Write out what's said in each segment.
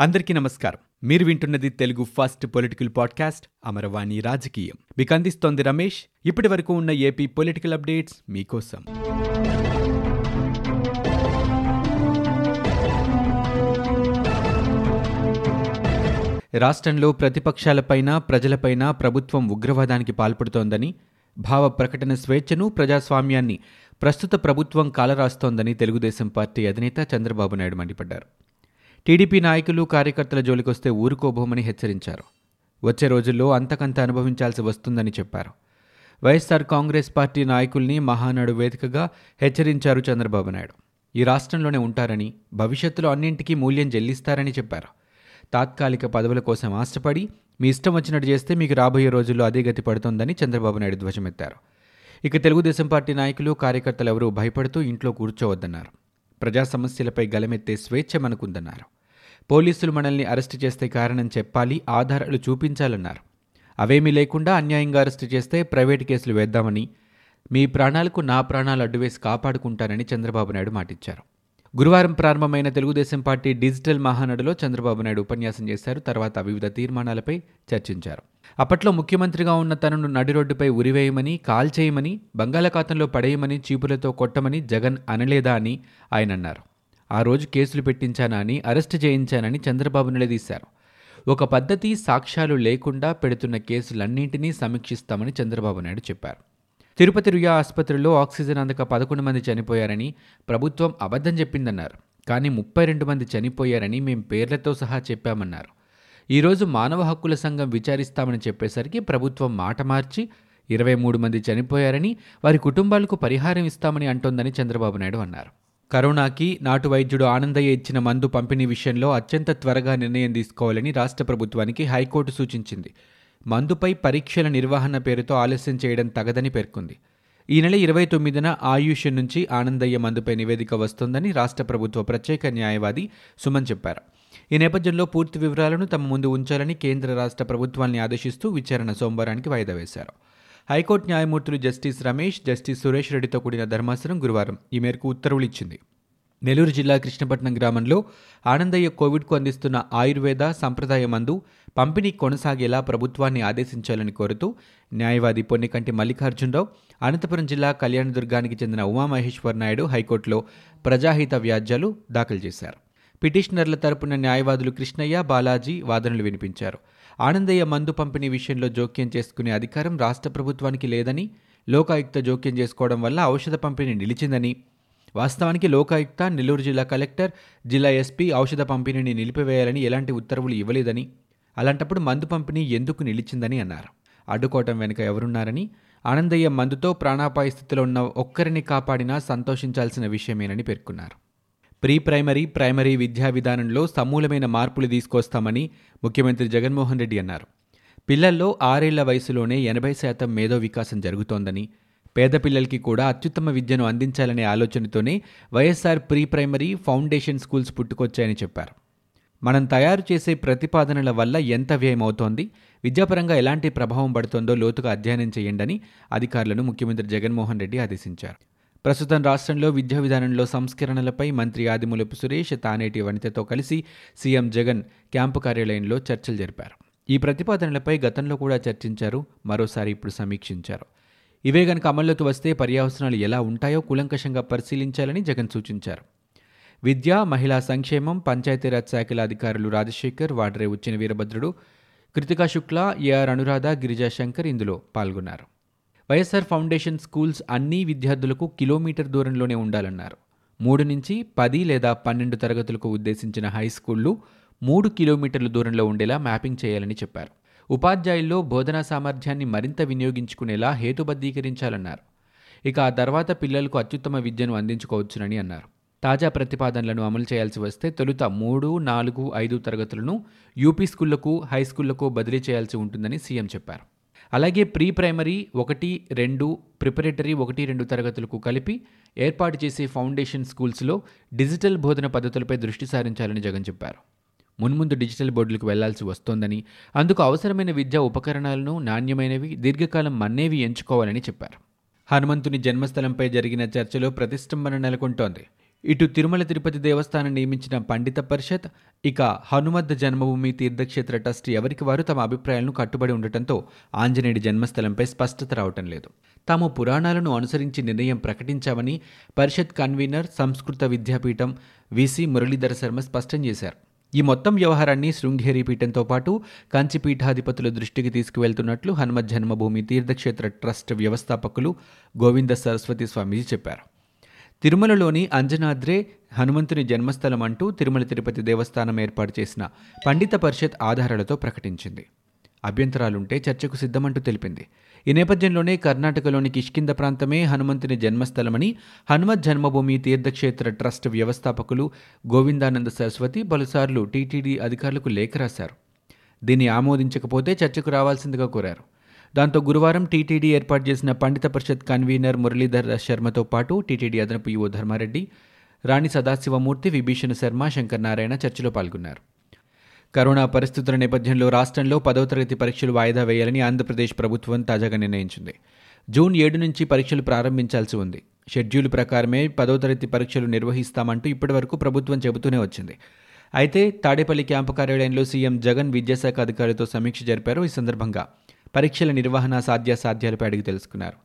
అందరికీ నమస్కారం. మీరు వింటున్నది Telugu first political podcast Amaravani రాజకీయం. మీకు అందిస్తోంది రమేష్. ఇప్పటి వరకు ఉన్న ఏపీ పొలిటికల్ అప్డేట్స్ మీకోసం. రాష్ట్రంలో ప్రతిపక్షాలపైన ప్రజలపైన ప్రభుత్వం ఉగ్రవాదానికి పాల్పడుతోందని భావ ప్రకటన స్వేచ్ఛను ప్రజాస్వామ్యాన్ని ప్రస్తుత ప్రభుత్వం కాలరాస్తోందని తెలుగుదేశం పార్టీ అధినేత చంద్రబాబు నాయుడు మండిపడ్డారు. టీడీపీ నాయకులు కార్యకర్తల జోలికొస్తే ఊరుకోబోమని హెచ్చరించారు. వచ్చే రోజుల్లో అంతకంత అనుభవించాల్సి వస్తుందని చెప్పారు. వైఎస్ఆర్ కాంగ్రెస్ పార్టీ నాయకుల్ని మహానాడు వేదికగా హెచ్చరించారు చంద్రబాబు నాయుడు. ఈ రాష్ట్రంలోనే ఉంటారని భవిష్యత్తులో అన్నింటికీ మూల్యం చెల్లిస్తారని చెప్పారు. తాత్కాలిక పదవుల కోసం ఆశపడి మీ ఇష్టం వచ్చినట్టు చేస్తే మీకు రాబోయే రోజుల్లో అదే గతి పడుతోందని చంద్రబాబు నాయుడు ధ్వజమెత్తారు. ఇక తెలుగుదేశం పార్టీ నాయకులు కార్యకర్తలు ఎవరూ భయపడుతూ ఇంట్లో కూర్చోవద్దన్నారు. ప్రజా సమస్యలపై గలమెత్తే స్వేచ్ఛ మనకుందన్నారు. పోలీసులు మనల్ని అరెస్టు చేస్తే కారణం చెప్పాలి ఆధారాలు చూపించాలన్నారు. అవేమీ లేకుండా అన్యాయంగా అరెస్టు చేస్తే ప్రైవేటు కేసులు వేద్దామని మీ ప్రాణాలకు నా ప్రాణాలు అడ్డువేసి కాపాడుకుంటానని చంద్రబాబు నాయుడు మాటిచ్చారు. గురువారం ప్రారంభమైన తెలుగుదేశం పార్టీ డిజిటల్ మహానాడులో చంద్రబాబు నాయుడు ఉపన్యాసం చేశారు. తర్వాత వివిధ తీర్మానాలపై చర్చించారు. అప్పట్లో ముఖ్యమంత్రిగా ఉన్న తనను నడిరోడ్డుపై ఉరివేయమని కాల్చేయమని బంగాళాఖాతంలో పడేయమని చీపులతో కొట్టమని జగన్ అనలేదా అని ఆయన అన్నారు. ఆ రోజు కేసులు పెట్టించానా అని అరెస్టు చేయించానని చంద్రబాబు నిలదీశారు. ఒక పద్ధతి సాక్ష్యాలు లేకుండా పెడుతున్న కేసులన్నింటినీ సమీక్షిస్తామని చంద్రబాబు నాయుడు చెప్పారు. తిరుపతి రుయా ఆసుపత్రిలో ఆక్సిజన్ అందక పదకొండు మంది చనిపోయారని ప్రభుత్వం అబద్ధం చెప్పిందన్నారు. కానీ ముప్పై రెండు మంది చనిపోయారని మేం పేర్లతో సహా చెప్పామన్నారు. ఈరోజు మానవ హక్కుల సంఘం విచారిస్తామని చెప్పేసరికి ప్రభుత్వం మాట మార్చి ఇరవై మూడు మంది చనిపోయారని వారి కుటుంబాలకు పరిహారం ఇస్తామని అంటోందని చంద్రబాబు నాయుడు అన్నారు. కరోనాకి నాటు వైద్యుడు ఆనందయ్య ఇచ్చిన మందు పంపిణీ విషయంలో అత్యంత త్వరగా నిర్ణయం తీసుకోవాలని రాష్ట్ర ప్రభుత్వానికి హైకోర్టు సూచించింది. మందుపై పరీక్షల నిర్వహణ పేరుతో ఆలస్యం చేయడం తగదని పేర్కొంది. ఈ నెల ఇరవై తొమ్మిదిన ఆయుష్ నుంచి ఆనందయ్య మందుపై నివేదిక వస్తోందని రాష్ట్ర ప్రభుత్వ ప్రత్యేక న్యాయవాది సుమన్ చెప్పారు. ఈ నేపథ్యంలో పూర్తి వివరాలను తమ ముందు ఉంచాలని కేంద్ర రాష్ట్ర ప్రభుత్వాన్ని ఆదేశిస్తూ విచారణ సోమవారానికి వాయిదా వేశారు. హైకోర్టు న్యాయమూర్తులు జస్టిస్ రమేష్ జస్టిస్ సురేష్ రెడ్డితో కూడిన ధర్మాసనం గురువారం ఈ మేరకు ఉత్తర్వులు ఇచ్చింది నెల్లూరు జిల్లా కృష్ణపట్నం గ్రామంలో ఆనందయ్య కోవిడ్కు అందిస్తున్న ఆయుర్వేద సంప్రదాయ మందు పంపిణీ కొనసాగేలా ప్రభుత్వాన్ని ఆదేశించాలని కోరుతూ న్యాయవాది పొన్నికంటి మల్లికార్జునరావు అనంతపురం జిల్లా కళ్యాణదుర్గానికి చెందిన ఉమామహేశ్వర్ నాయుడు హైకోర్టులో ప్రజాహిత వ్యాజ్యాలు దాఖలు చేశారు. పిటిషనర్ల తరపున న్యాయవాదులు కృష్ణయ్య బాలాజీ వాదనలు వినిపించారు. ఆనందయ్య మందు పంపిణీ విషయంలో జోక్యం చేసుకునే అధికారం రాష్ట్ర ప్రభుత్వానికి లేదని లోకాయుక్త జోక్యం చేసుకోవడం వల్ల ఔషధ పంపిణీ నిలిచిందని వాస్తవానికి లోకాయుక్త నెల్లూరు జిల్లా కలెక్టర్ జిల్లా ఎస్పీ ఔషధ పంపిణీని నిలిపివేయాలని ఎలాంటి ఉత్తర్వులు ఇవ్వలేదని అలాంటప్పుడు మందు పంపిణీ ఎందుకు నిలిచిందని అన్నారు. అడ్డుకోవటం వెనుక ఎవరున్నారని ఆనందయ్య మందుతో ప్రాణాపాయ స్థితిలో ఉన్న ఒక్కరిని కాపాడినా సంతోషించాల్సిన విషయమేనని పేర్కొన్నారు. ప్రీ ప్రైమరీ ప్రైమరీ విద్యా విధానంలో సమూలమైన మార్పులు తీసుకొస్తామని ముఖ్యమంత్రి జగన్మోహన్ రెడ్డి అన్నారు. పిల్లల్లో ఆరేళ్ళ వయసులోనే ఎనభై శాతం మేధో వికాసం జరుగుతోందని పేద పిల్లలకి కూడా అత్యుత్తమ విద్యను అందించాలనే ఆలోచనతోనే YSR pre primary foundation schools పుట్టుకొచ్చాయని చెప్పారు. మనం తయారు చేసే ప్రతిపాదనల వల్ల ఎంత వ్యయమవుతోంది విద్యాపరంగా ఎలాంటి ప్రభావం పడుతోందో లోతుగా అధ్యయనం చేయండని అధికారులను ముఖ్యమంత్రి జగన్మోహన్ రెడ్డి ఆదేశించారు. ప్రస్తుతం రాష్ట్రంలో విద్యా విధానంలో సంస్కరణలపై మంత్రి ఆదిమూలపు సురేష్ తానేటి వనితతో కలిసి సీఎం జగన్ క్యాంపు కార్యాలయంలో చర్చలు జరిపారు. ఈ ప్రతిపాదనలపై గతంలో కూడా చర్చించారు మరోసారి ఇప్పుడు సమీక్షించారు. ఇవే గనక అమల్లోకి వస్తే పర్యావసనాలు ఎలా ఉంటాయో కూలంకషంగా పరిశీలించాలని జగన్ సూచించారు. విద్య మహిళా సంక్షేమం పంచాయతీరాజ్ శాఖల అధికారులు రాజశేఖర్ వాడ్రే ఉచ్చిన వీరభద్రుడు కృతికా శుక్ల ఏఆర్ అనురాధ గిరిజా శంకర్ ఇందులో పాల్గొన్నారు. వైఎస్ఆర్ ఫౌండేషన్ స్కూల్స్ అన్ని విద్యార్థులకు కిలోమీటర్ దూరంలోనే ఉండాలన్నారు. మూడు నుంచి పది లేదా పన్నెండు తరగతులకు ఉద్దేశించిన హై స్కూళ్ళు మూడు కిలోమీటర్ల దూరంలో ఉండేలా మ్యాపింగ్ చేయాలని చెప్పారు. ఉపాధ్యాయుల్లో బోధనా సామర్థ్యాన్ని మరింత వినియోగించుకునేలా హేతుబద్ధీకరించాలన్నారు. ఇక ఆ తర్వాత పిల్లలకు అత్యుత్తమ విద్యను అందించుకోవచ్చునని అన్నారు. తాజా ప్రతిపాదనలను అమలు చేయాల్సి వస్తే తొలుత మూడు నాలుగు ఐదు తరగతులను యూపీ స్కూళ్ళకు హై స్కూళ్ళకు బదిలీ చేయాల్సి ఉంటుందని సీఎం చెప్పారు. అలాగే ప్రీ ప్రైమరీ ఒకటి రెండు ప్రిపరేటరీ ఒకటి రెండు తరగతులకు కలిపి ఏర్పాటు చేసే ఫౌండేషన్ స్కూల్స్లో డిజిటల్ బోధన పద్ధతులపై దృష్టి సారించాలని జగన్ చెప్పారు. మున్ముందు డిజిటల్ బోర్డులకు వెళ్ళాల్సి వస్తోందని అందుకు అవసరమైన విద్యా ఉపకరణాలను నాణ్యమైనవి దీర్ఘకాలం మన్నేవి ఎంచుకోవాలని చెప్పారు. హనుమంతుని జన్మస్థలంపై జరిగిన చర్చలో ప్రతిష్టంభన నెలకొంటోంది. ఇటు తిరుమల తిరుపతి దేవస్థానం నియమించిన పండిత పరిషత్ ఇక హనుమద్ జన్మభూమి తీర్థక్షేత్ర ట్రస్ట్ ఎవరికి వారు తమ అభిప్రాయాలను కట్టుబడి ఉండటంతో ఆంజనేయుడి జన్మస్థలంపై స్పష్టత రావటం లేదు. తాము పురాణాలను అనుసరించి నిర్ణయం ప్రకటించామని పరిషత్ కన్వీనర్ సంస్కృత విద్యాపీఠం విసి మురళీధర శర్మ స్పష్టం చేశారు. ఈ మొత్తం వ్యవహారాన్ని శృంగేరి పీఠంతో పాటు కంచి పీఠాధిపతుల దృష్టికి తీసుకువెళ్తున్నట్లు హనుమత్ జన్మభూమి తీర్థక్షేత్ర ట్రస్ట్ వ్యవస్థాపకులు గోవింద సరస్వతి స్వామీజీ చెప్పారు. తిరుమలలోని అంజనాద్రే హనుమంతుని జన్మస్థలం అంటూ తిరుమల తిరుపతి దేవస్థానం ఏర్పాటు చేసిన పండిత పరిషత్ ఆధారాలతో ప్రకటించింది. అభ్యంతరాలుంటే చర్చకు సిద్ధమంటూ తెలిపింది. ఈ నేపథ్యంలోనే కర్ణాటకలోని కిష్కింద ప్రాంతమే హనుమంతుని జన్మస్థలమని హనుమత్ జన్మభూమి తీర్థక్షేత్ర ట్రస్ట్ వ్యవస్థాపకులు గోవిందానంద సరస్వతి పలుసార్లు టీటీడీ అధికారులకు లేఖ రాశారు. దీన్ని ఆమోదించకపోతే చర్చకు రావాల్సిందిగా కోరారు. దాంతో గురువారం టీటీడీ ఏర్పాటు చేసిన పండిత పరిషత్ కన్వీనర్ మురళీధర్ శర్మతో పాటు టీటీడీ అదనపు ఈవో ధర్మారెడ్డి రాణి సదాశివమూర్తి విభీషణ శర్మ శంకర్ నారాయణ చర్చలో పాల్గొన్నారు. కరోనా పరిస్థితుల నేపథ్యంలో రాష్ట్రంలో పదవ తరగతి పరీక్షలు వాయిదా వేయాలని ఆంధ్రప్రదేశ్ ప్రభుత్వం తాజాగా నిర్ణయించింది. జూన్ ఏడు నుంచి పరీక్షలు ప్రారంభించాల్సి ఉంది. షెడ్యూల్ ప్రకారమే పదవ తరగతి పరీక్షలు నిర్వహిస్తామంటూ ఇప్పటివరకు ప్రభుత్వం చెబుతూనే వచ్చింది. అయితే తాడేపల్లి క్యాంపు కార్యాలయంలో సీఎం జగన్ విద్యాశాఖ అధికారులతో సమీక్ష జరిపారు ఈ సందర్భంగా. పరీక్షల నిర్వహణ సాధ్యాసాధ్యాలపై అడిగి తెలుసుకున్నారు.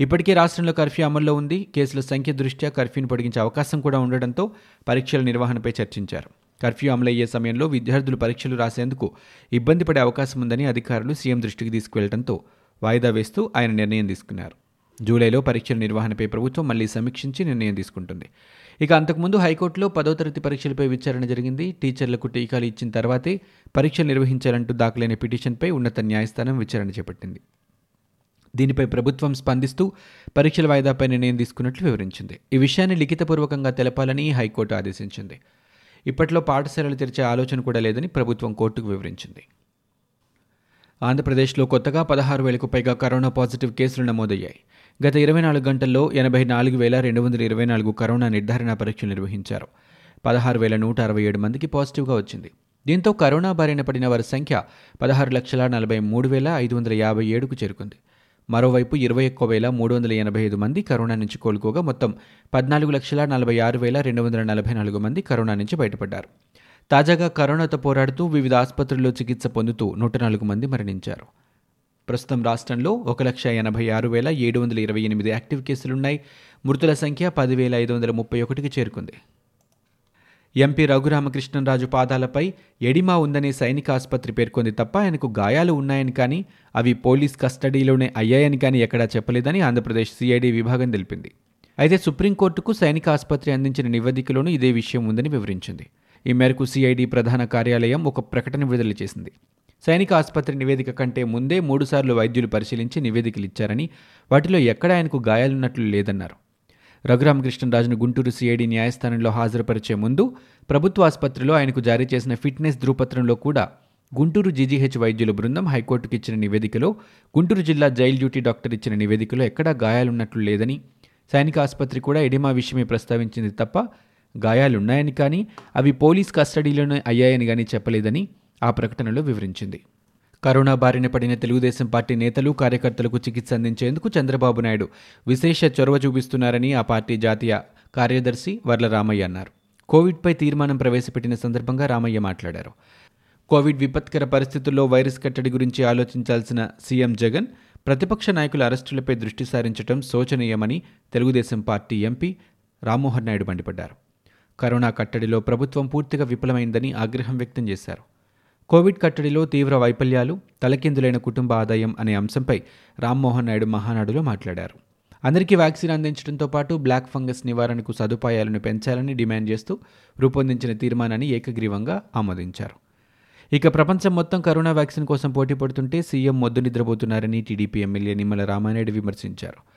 ఇప్పటికే రాష్ట్రంలో కర్ఫ్యూ అమల్లో ఉంది. కేసుల సంఖ్య దృష్ట్యా కర్ఫ్యూను పొడిగించే అవకాశం కూడా ఉండడంతో పరీక్షల నిర్వహణపై చర్చించారు. కర్ఫ్యూ అమలయ్యే సమయంలో విద్యార్థులు పరీక్షలు రాసేందుకు ఇబ్బంది పడే అవకాశం ఉందని అధికారులు సీఎం దృష్టికి తీసుకువెళ్ళడంతో వాయిదా వేస్తూ ఆయన నిర్ణయం తీసుకున్నారు. జూలైలో పరీక్షల నిర్వహణపై ప్రభుత్వం మళ్ళీ సమీక్షించి నిర్ణయం తీసుకుంటుంది. ఇక అంతకుముందు హైకోర్టులో పదో తరగతి పరీక్షలపై విచారణ జరిగింది. టీచర్లకు టీకాలు ఇచ్చిన తర్వాతే పరీక్షలు నిర్వహించాలంటూ దాఖలైన పిటిషన్పై ఉన్నత న్యాయస్థానం విచారణ చేపట్టింది. దీనిపై ప్రభుత్వం స్పందిస్తూ పరీక్షల వాయిదాపై నిర్ణయం తీసుకున్నట్లు వివరించింది. ఈ విషయాన్ని లిఖితపూర్వకంగా తెలపాలని హైకోర్టు ఆదేశించింది. ఇప్పట్లో పాఠశాలలు తెరిచే ఆలోచన కూడా లేదని ప్రభుత్వం కోర్టుకు వివరించింది. ఆంధ్రప్రదేశ్లో కొత్తగా పదహారు వేలకు పైగా కరోనా పాజిటివ్ కేసులు నమోదయ్యాయి. గత ఇరవై నాలుగు గంటల్లో ఎనభై నాలుగు వేల రెండు వందల ఇరవై నాలుగు కరోనా నిర్ధారణ పరీక్షలు నిర్వహించారు. పదహారు వేల నూట అరవై ఏడు మందికి పాజిటివ్గా వచ్చింది. దీంతో కరోనా బారిన పడిన వారి సంఖ్య పదహారు లక్షల నలభై మూడు వేల ఐదు వందల యాభై ఏడుకు చేరుకుంది. మరోవైపు ఇరవై ఒక్క వేల మూడు వందల ఎనభై ఐదు మంది కరోనా నుంచి కోలుకోగా మొత్తం పద్నాలుగు లక్షల నలభై ఆరు వేల రెండు వందల నలభై నాలుగు మంది కరోనా నుంచి బయటపడ్డారు. తాజాగా కరోనాతో పోరాడుతూ వివిధ ఆసుపత్రుల్లో చికిత్స పొందుతూ నూట నాలుగు మంది మరణించారు. ప్రస్తుతం రాష్ట్రంలో ఒక లక్ష ఎనభై ఆరు వేల ఏడు వందల ఇరవై ఎనిమిది యాక్టివ్ కేసులున్నాయి. మృతుల సంఖ్య పదివేల ఐదు వందల ముప్పై ఒకటికి చేరుకుంది. ఎంపీ రఘురామకృష్ణరాజు పాదాలపై ఎడిమా ఉందని సైనిక ఆసుపత్రి పేర్కొంది తప్ప ఆయనకు గాయాలు ఉన్నాయని కానీ అవి పోలీస్ కస్టడీలోనే అయ్యాయని కానీ ఎక్కడా చెప్పలేదని ఆంధ్రప్రదేశ్ సిఐడి విభాగం తెలిపింది. అయితే సుప్రీంకోర్టుకు సైనిక ఆసుపత్రి అందించిన నివేదికలోనూ ఇదే విషయం ఉందని వివరించింది. ఈ మేరకు సిఐడి ప్రధాన కార్యాలయం ఒక ప్రకటన విడుదల చేసింది. సైనిక ఆసుపత్రి నివేదిక కంటే ముందే మూడుసార్లు వైద్యులు పరిశీలించి నివేదికలు ఇచ్చారని వాటిలో ఎక్కడ ఆయనకు గాయాలున్నట్లు లేదన్నారు. రఘురామకృష్ణరాజును గుంటూరు సిఐడి న్యాయస్థానంలో హాజరుపరిచే ముందు ప్రభుత్వ ఆసుపత్రిలో ఆయనకు జారీ చేసిన ఫిట్నెస్ ధృవపత్రంలో కూడా గుంటూరు జీజీహెచ్ వైద్యుల బృందం హైకోర్టుకు ఇచ్చిన నివేదికలో గుంటూరు జిల్లా జైల్ డ్యూటీ డాక్టర్ ఇచ్చిన నివేదికలో ఎక్కడా గాయాలున్నట్లు లేదని సైనిక ఆసుపత్రి కూడా ఎడిమా విషయమే ప్రస్తావించింది తప్ప గాయాలున్నాయని కానీ అవి పోలీస్ కస్టడీలోనే అయ్యాయని కానీ చెప్పలేదని ఆ ప్రకటనలో వివరించింది. కరోనా బారిన పడిన తెలుగుదేశం పార్టీ నేతలు కార్యకర్తలకు చికిత్స అందించేందుకు చంద్రబాబు నాయుడు విశేష చొరవ చూపిస్తున్నారని ఆ పార్టీ జాతీయ కార్యదర్శి వర్ల రామయ్య అన్నారు. కోవిడ్పై తీర్మానం ప్రవేశపెట్టిన సందర్భంగా రామయ్య మాట్లాడారు. కోవిడ్ విపత్కర పరిస్థితుల్లో వైరస్ కట్టడి గురించి ఆలోచించాల్సిన సీఎం జగన్ ప్రతిపక్ష నాయకుల అరెస్టులపై దృష్టి సారించడం శోచనీయమని తెలుగుదేశం పార్టీ ఎంపీ రామ్మోహన్ నాయుడు మండిపడ్డారు. కరోనా కట్టడిలో ప్రభుత్వం పూర్తిగా విఫలమైందని ఆగ్రహం వ్యక్తం చేశారు. కోవిడ్ కట్టడిలో తీవ్ర వైఫల్యాలు తలకిందులైన కుటుంబ ఆదాయం అనే అంశంపై రామ్మోహన్ నాయుడు మహానాడులో మాట్లాడారు. అందరికీ వ్యాక్సిన్ అందించడంతో పాటు బ్లాక్ ఫంగస్ నివారణకు సదుపాయాలను పెంచాలని డిమాండ్ చేస్తూ రూపొందించిన తీర్మానాన్ని ఏకగ్రీవంగా ఆమోదించారు. ఇక ప్రపంచం మొత్తం కరోనా వ్యాక్సిన్ కోసం పోటీ పడుతుంటే సీఎం మొద్దు నిద్రపోతున్నారని టీడీపీ ఎమ్మెల్యే నిమ్మల రామానాయుడు విమర్శించారు.